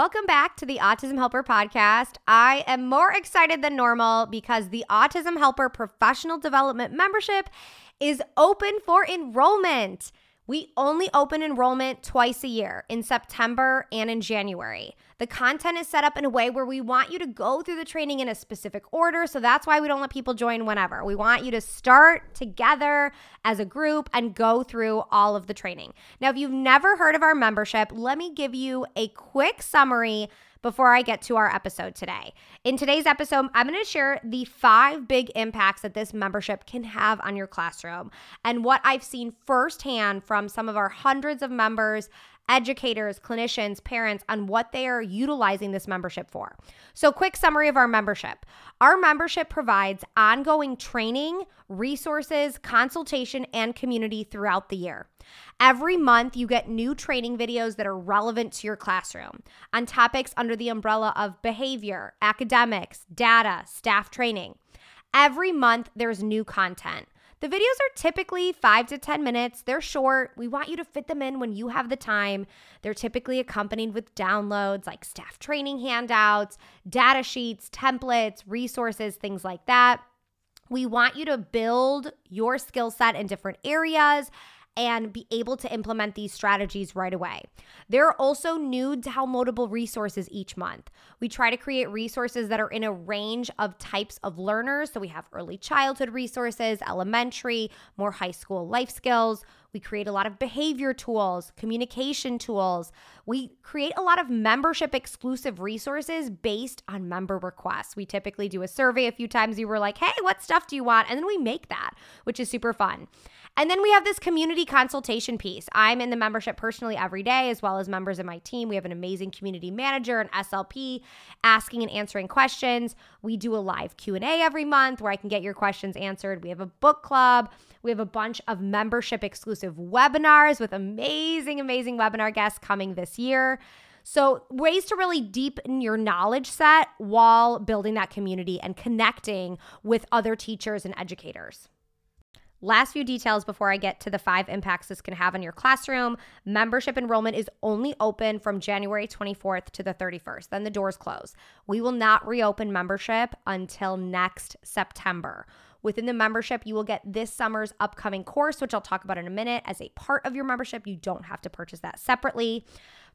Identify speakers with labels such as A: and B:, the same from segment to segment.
A: Welcome back to the Autism Helper podcast. I am more excited than normal because the Autism Helper Professional Development membership is open for enrollment. We only open enrollment twice a year in September and in January. The content is set up in a way where we want you to go through the training in a specific order. So that's why we don't let people join whenever. We want you to start together as a group and go through all of the training. Now, if you've never heard of our membership, let me give you a quick summary before I get to our episode today. In today's episode, I'm going to share the five big impacts that this membership can have on your classroom and what I've seen firsthand from some of our hundreds of members educators, clinicians, parents on what they are utilizing this membership for. So, quick summary of our membership our membership provides ongoing training, resources, consultation, and community throughout the year. Every month, you get new training videos that are relevant to your classroom on topics under the umbrella of behavior, academics, data, staff training. Every month, there's new content. The videos are typically five to 10 minutes. They're short. We want you to fit them in when you have the time. They're typically accompanied with downloads like staff training handouts, data sheets, templates, resources, things like that. We want you to build your skill set in different areas and be able to implement these strategies right away. There are also new downloadable resources each month. We try to create resources that are in a range of types of learners. So we have early childhood resources, elementary, more high school life skills. We create a lot of behavior tools, communication tools. We create a lot of membership exclusive resources based on member requests. We typically do a survey a few times. You were like, hey, what stuff do you want? And then we make that, which is super fun. And then we have this community consultation piece. I'm in the membership personally every day, as well as members of my team. We have an amazing community manager, an SLP, asking and answering questions. We do a live Q&A every month where I can get your questions answered. We have a book club. We have a bunch of membership exclusive webinars with amazing, amazing webinar guests coming this year. So, ways to really deepen your knowledge set while building that community and connecting with other teachers and educators. Last few details before I get to the five impacts this can have on your classroom. Membership enrollment is only open from January 24th to the 31st. Then the doors close. We will not reopen membership until next September. Within the membership, you will get this summer's upcoming course, which I'll talk about in a minute, as a part of your membership. You don't have to purchase that separately.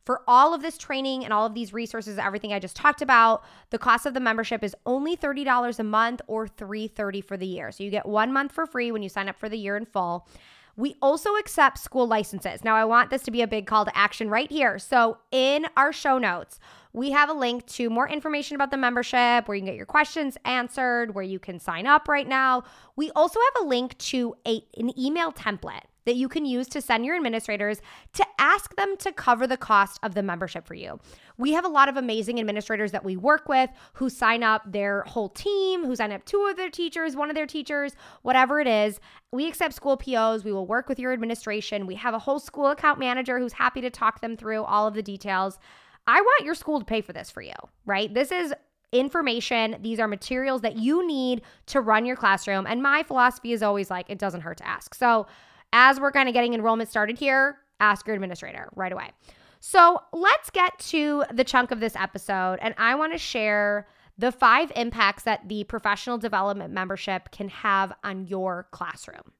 A: For all of this training and all of these resources, everything I just talked about, the cost of the membership is only $30 a month or 330 for the year. So you get one month for free when you sign up for the year in full. We also accept school licenses. Now, I want this to be a big call to action right here. So, in our show notes, we have a link to more information about the membership where you can get your questions answered, where you can sign up right now. We also have a link to a, an email template that you can use to send your administrators to ask them to cover the cost of the membership for you. We have a lot of amazing administrators that we work with who sign up their whole team, who sign up two of their teachers, one of their teachers, whatever it is. We accept school POs. We will work with your administration. We have a whole school account manager who's happy to talk them through all of the details. I want your school to pay for this for you, right? This is information. These are materials that you need to run your classroom. And my philosophy is always like, it doesn't hurt to ask. So, as we're kind of getting enrollment started here, ask your administrator right away. So let's get to the chunk of this episode, and I want to share the five impacts that the professional development membership can have on your classroom.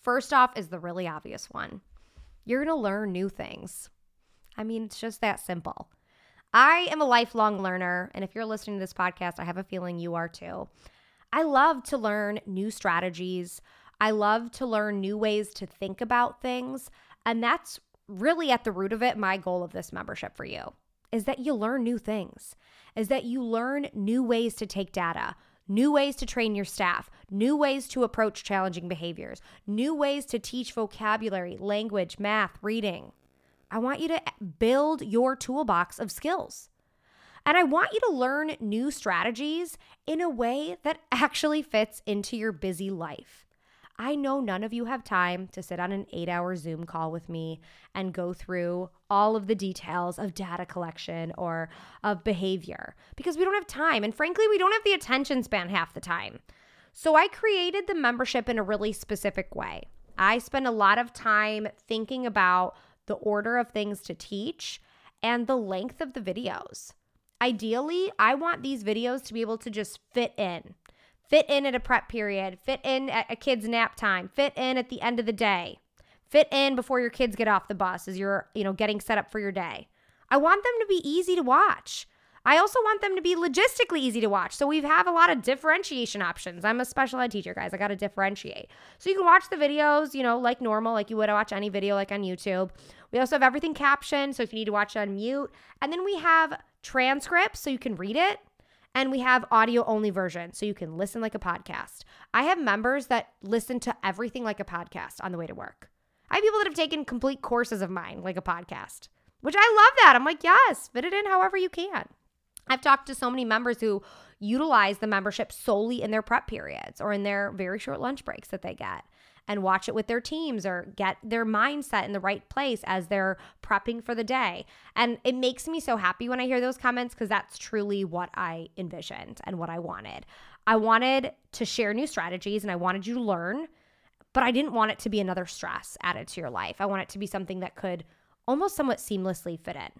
A: First off, is the really obvious one you're going to learn new things. I mean, it's just that simple. I am a lifelong learner, and if you're listening to this podcast, I have a feeling you are too. I love to learn new strategies, I love to learn new ways to think about things. And that's really at the root of it, my goal of this membership for you is that you learn new things, is that you learn new ways to take data, new ways to train your staff, new ways to approach challenging behaviors, new ways to teach vocabulary, language, math, reading. I want you to build your toolbox of skills. And I want you to learn new strategies in a way that actually fits into your busy life. I know none of you have time to sit on an eight hour Zoom call with me and go through all of the details of data collection or of behavior because we don't have time. And frankly, we don't have the attention span half the time. So I created the membership in a really specific way. I spend a lot of time thinking about the order of things to teach and the length of the videos. Ideally, I want these videos to be able to just fit in fit in at a prep period, fit in at a kid's nap time, fit in at the end of the day, fit in before your kids get off the bus as you're, you know, getting set up for your day. I want them to be easy to watch. I also want them to be logistically easy to watch. So we have a lot of differentiation options. I'm a special ed teacher, guys. I got to differentiate. So you can watch the videos, you know, like normal, like you would watch any video like on YouTube. We also have everything captioned, so if you need to watch it on mute. And then we have transcripts so you can read it and we have audio only version so you can listen like a podcast. I have members that listen to everything like a podcast on the way to work. I have people that have taken complete courses of mine like a podcast, which I love that. I'm like, yes, fit it in however you can. I've talked to so many members who utilize the membership solely in their prep periods or in their very short lunch breaks that they get and watch it with their teams or get their mindset in the right place as they're prepping for the day. And it makes me so happy when I hear those comments because that's truly what I envisioned and what I wanted. I wanted to share new strategies and I wanted you to learn, but I didn't want it to be another stress added to your life. I want it to be something that could almost somewhat seamlessly fit in.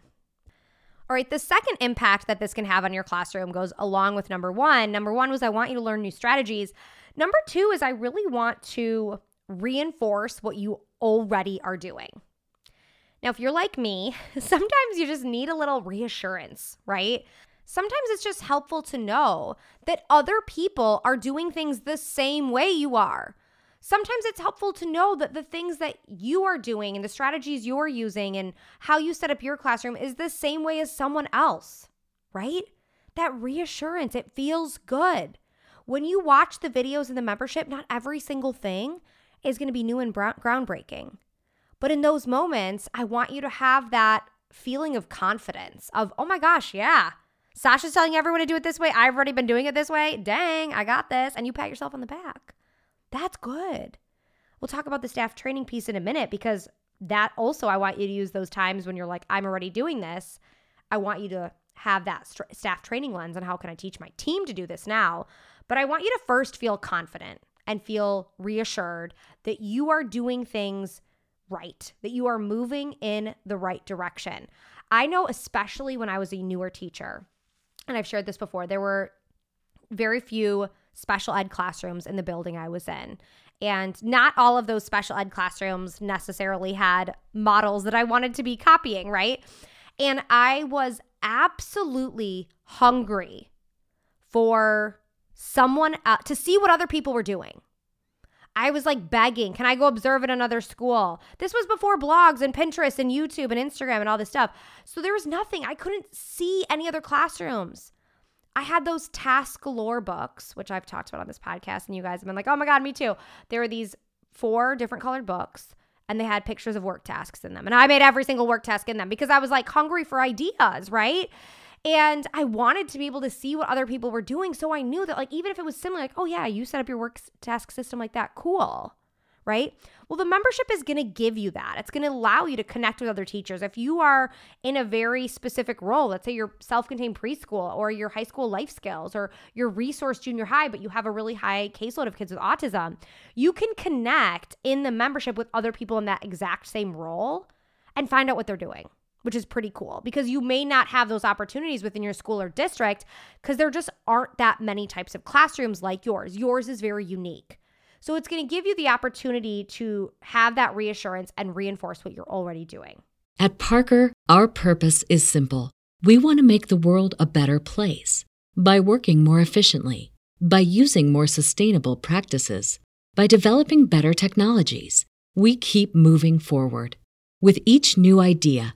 A: All right, the second impact that this can have on your classroom goes along with number one. Number one was I want you to learn new strategies. Number two is I really want to reinforce what you already are doing. Now, if you're like me, sometimes you just need a little reassurance, right? Sometimes it's just helpful to know that other people are doing things the same way you are. Sometimes it's helpful to know that the things that you are doing and the strategies you're using and how you set up your classroom is the same way as someone else, right? That reassurance, it feels good. When you watch the videos in the membership, not every single thing is going to be new and groundbreaking. But in those moments, I want you to have that feeling of confidence of, oh my gosh, yeah, Sasha's telling everyone to do it this way. I've already been doing it this way. Dang, I got this. And you pat yourself on the back. That's good. We'll talk about the staff training piece in a minute because that also, I want you to use those times when you're like, I'm already doing this. I want you to have that st- staff training lens on how can I teach my team to do this now. But I want you to first feel confident and feel reassured that you are doing things right, that you are moving in the right direction. I know, especially when I was a newer teacher, and I've shared this before, there were very few special ed classrooms in the building I was in. And not all of those special ed classrooms necessarily had models that I wanted to be copying, right? And I was absolutely hungry for someone to see what other people were doing. I was like begging, can I go observe at another school? This was before blogs and Pinterest and YouTube and Instagram and all this stuff. So there was nothing. I couldn't see any other classrooms. I had those Tasks Galore books, which I've talked about on this podcast, and you guys have been like, oh my God, me too. There were these four different colored books, and they had pictures of work tasks in them. And I made every single work task in them because I was like hungry for ideas, right? And I wanted to be able to see what other people were doing. So I knew that, like, even if it was similar, like, oh, yeah, you set up your work task system like that, cool right? Well, the membership is going to give you that. It's going to allow you to connect with other teachers. If you are in a very specific role, let's say you're self contained preschool or your high school life skills or your resource junior high, but you have a really high caseload of kids with autism, you can connect in the membership with other people in that exact same role and find out what they're doing which is pretty cool because you may not have those opportunities within your school or district because there just aren't that many types of classrooms like yours. Yours is very unique. So it's going to give you the opportunity to have that reassurance and reinforce what you're already doing.
B: At Parker, our purpose is simple. We want to make the world a better place by working more efficiently, by using more sustainable practices, by developing better technologies. We keep moving forward. With each new idea,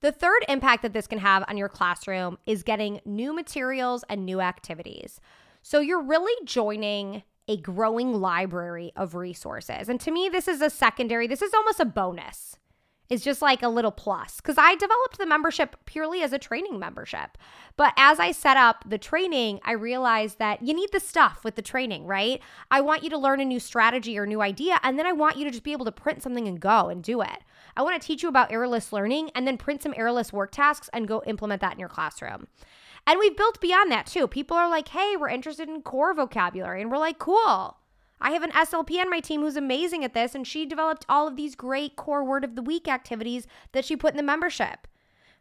A: The third impact that this can have on your classroom is getting new materials and new activities. So you're really joining a growing library of resources. And to me, this is a secondary, this is almost a bonus. It's just like a little plus because I developed the membership purely as a training membership. But as I set up the training, I realized that you need the stuff with the training, right? I want you to learn a new strategy or new idea, and then I want you to just be able to print something and go and do it. I want to teach you about errorless learning and then print some errorless work tasks and go implement that in your classroom. And we've built beyond that too. People are like, hey, we're interested in core vocabulary. And we're like, cool. I have an SLP on my team who's amazing at this, and she developed all of these great core word of the week activities that she put in the membership.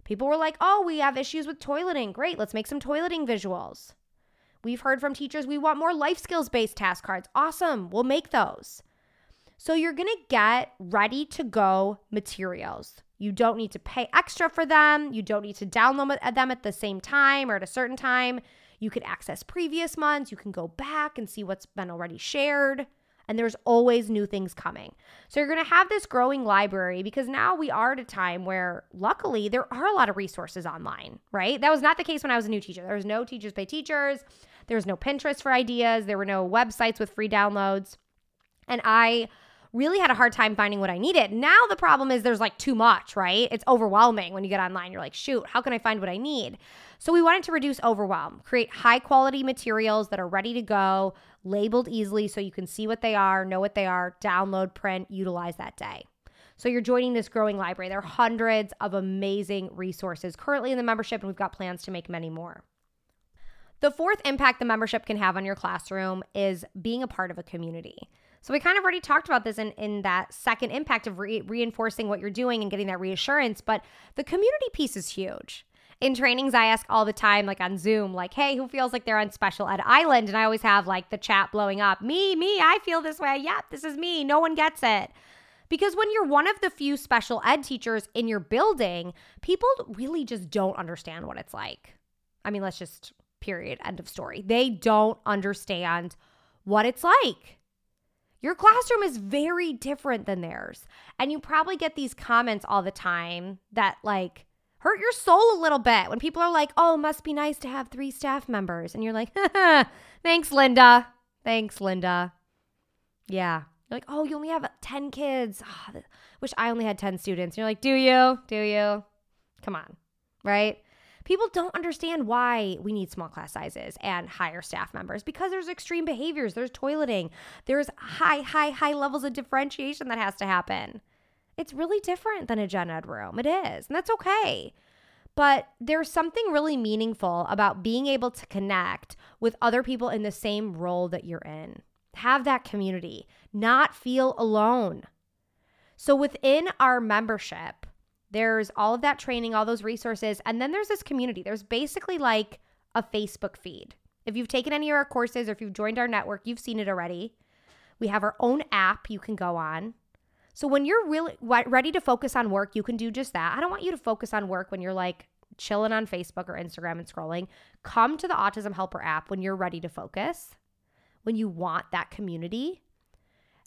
A: People were like, oh, we have issues with toileting. Great, let's make some toileting visuals. We've heard from teachers we want more life skills based task cards. Awesome, we'll make those. So you're going to get ready to go materials. You don't need to pay extra for them. You don't need to download them at the same time or at a certain time. You can access previous months. You can go back and see what's been already shared. And there's always new things coming. So you're going to have this growing library because now we are at a time where, luckily, there are a lot of resources online, right? That was not the case when I was a new teacher. There was no Teachers Pay Teachers. There was no Pinterest for ideas. There were no websites with free downloads. And I really had a hard time finding what I needed. Now the problem is there's like too much, right? It's overwhelming when you get online. You're like, shoot, how can I find what I need? So we wanted to reduce overwhelm, create high quality materials that are ready to go, labeled easily so you can see what they are, know what they are, download, print, utilize that day. So you're joining this growing library. There are hundreds of amazing resources currently in the membership, and we've got plans to make many more. The fourth impact the membership can have on your classroom is being a part of a community. So we kind of already talked about this in, in that second impact of re- reinforcing what you're doing and getting that reassurance, but the community piece is huge. In trainings, I ask all the time, like on Zoom, like, hey, who feels like they're on special ed island? And I always have like the chat blowing up. Me, me, I feel this way. Yep, this is me. No one gets it. Because when you're one of the few special ed teachers in your building, people really just don't understand what it's like. I mean, let's just, period, end of story. They don't understand what it's like. Your classroom is very different than theirs. And you probably get these comments all the time that like hurt your soul a little bit when people are like, oh, must be nice to have three staff members. And you're like, thanks, Linda. Thanks, Linda. Yeah. You're like, oh, you only have 10 kids. Oh, wish I only had 10 students. you're like, do you? Do you? Come on. Right? People don't understand why we need small class sizes and higher staff members because there's extreme behaviors, there's toileting, there's high, high, high levels of differentiation that has to happen. It's really different than a gen ed room. It is, and that's okay. But there's something really meaningful about being able to connect with other people in the same role that you're in. Have that community, not feel alone. So within our membership, there's all of that training, all those resources, and then there's this community. There's basically like a Facebook feed. If you've taken any of our courses or if you've joined our network, you've seen it already. We have our own app you can go on. So when you're really ready to focus on work, you can do just that. I don't want you to focus on work when you're like chilling on Facebook or Instagram and scrolling. Come to the Autism Helper app when you're ready to focus, when you want that community.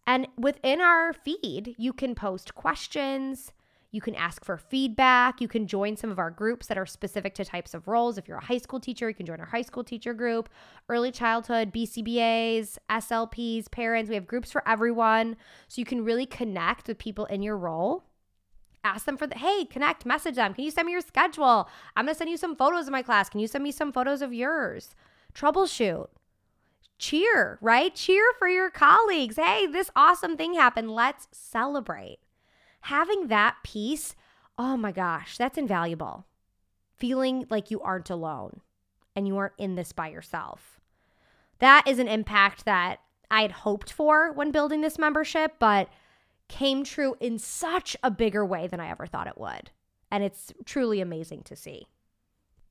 A: And within our feed, you can post questions, you can ask for feedback. You can join some of our groups that are specific to types of roles. If you're a high school teacher, you can join our high school teacher group, early childhood, BCBAs, SLPs, parents. We have groups for everyone. So you can really connect with people in your role. Ask them for the, hey, connect, message them. Can you send me your schedule? I'm going to send you some photos of my class. Can you send me some photos of yours? Troubleshoot cheer, right? Cheer for your colleagues. Hey, this awesome thing happened. Let's celebrate having that peace, oh my gosh, that's invaluable. Feeling like you aren't alone and you aren't in this by yourself. That is an impact that I had hoped for when building this membership, but came true in such a bigger way than I ever thought it would. And it's truly amazing to see.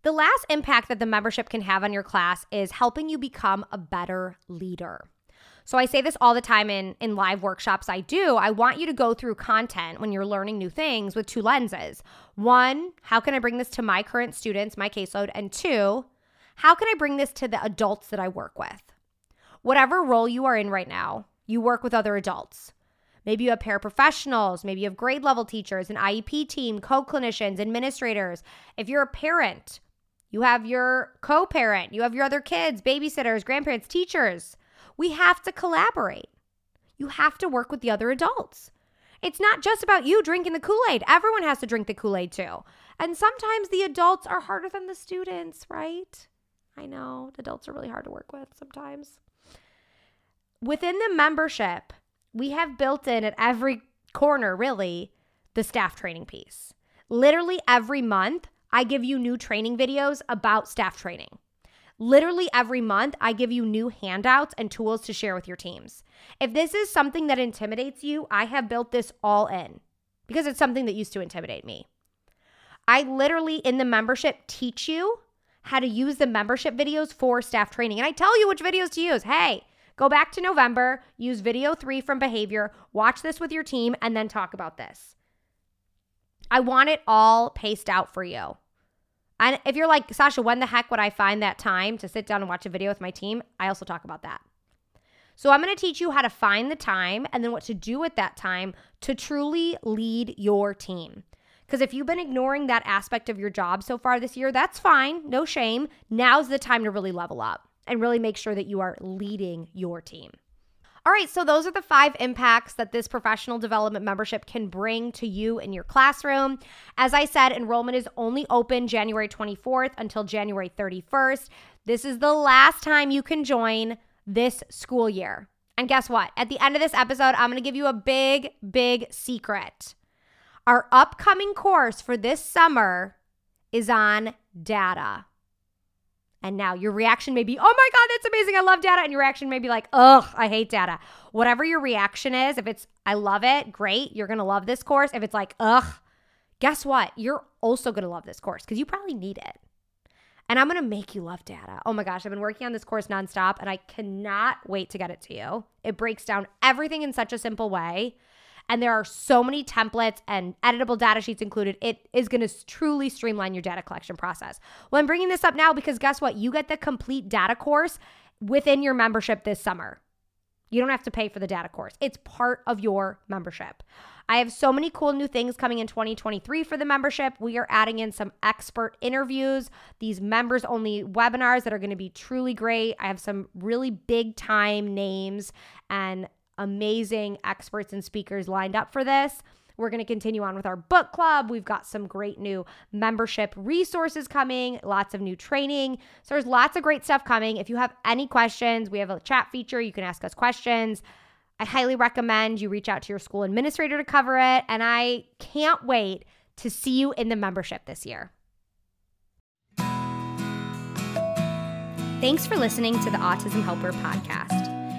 A: The last impact that the membership can have on your class is helping you become a better leader. So I say this all the time in in live workshops I do. I want you to go through content when you're learning new things with two lenses. One, how can I bring this to my current students, my caseload? And two, how can I bring this to the adults that I work with? Whatever role you are in right now, you work with other adults. Maybe you have paraprofessionals, maybe you have grade level teachers, an IEP team, co clinicians, administrators. If you're a parent, you have your co parent, you have your other kids, babysitters, grandparents, teachers. We have to collaborate. You have to work with the other adults. It's not just about you drinking the Kool Aid. Everyone has to drink the Kool Aid too. And sometimes the adults are harder than the students, right? I know adults are really hard to work with sometimes. Within the membership, we have built in at every corner, really, the staff training piece. Literally every month, I give you new training videos about staff training. Literally every month, I give you new handouts and tools to share with your teams. If this is something that intimidates you, I have built this all in because it's something that used to intimidate me. I literally, in the membership, teach you how to use the membership videos for staff training. And I tell you which videos to use. Hey, go back to November, use video three from behavior, watch this with your team, and then talk about this. I want it all paced out for you. And if you're like, Sasha, when the heck would I find that time to sit down and watch a video with my team? I also talk about that. So I'm going to teach you how to find the time and then what to do with that time to truly lead your team. Because if you've been ignoring that aspect of your job so far this year, that's fine. No shame. Now's the time to really level up and really make sure that you are leading your team. All right, so those are the five impacts that this professional development membership can bring to you in your classroom. As I said, enrollment is only open January 24th until January 31st. This is the last time you can join this school year. And guess what? At the end of this episode, I'm going to give you a big, big secret. Our upcoming course for this summer is on data. And now your reaction may be, oh my God, that's amazing. I love data. And your reaction may be like, ugh, I hate data. Whatever your reaction is, if it's, I love it, great. You're going to love this course. If it's like, ugh, guess what? You're also going to love this course because you probably need it. And I'm going to make you love data. Oh my gosh, I've been working on this course nonstop and I cannot wait to get it to you. It breaks down everything in such a simple way and there are so many templates and editable data sheets included. It is going to truly streamline your data collection process. Well, I'm bringing this up now because guess what? You get the complete data course within your membership this summer. You don't have to pay for the data course, it's part of your membership. I have so many cool new things coming in 2023 for the membership. We are adding in some expert interviews, these members only webinars that are going to be truly great. I have some really big time names and amazing experts and speakers lined up for this. We're going to continue on with our book club. We've got some great new membership resources coming, lots of new training. So there's lots of great stuff coming. If you have any questions, we have a chat feature. You can ask us questions. I highly recommend you reach out to your school administrator to cover it. And I can't wait to see you in the membership this year. Thanks for listening to the Autism Helper podcast.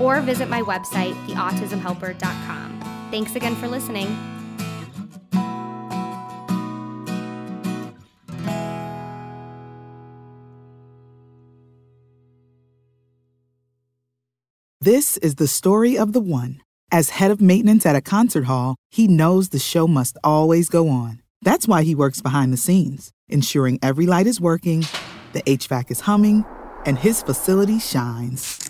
A: or visit my website, theautismhelper.com. Thanks again for listening.
C: This is the story of the one. As head of maintenance at a concert hall, he knows the show must always go on. That's why he works behind the scenes, ensuring every light is working, the HVAC is humming, and his facility shines.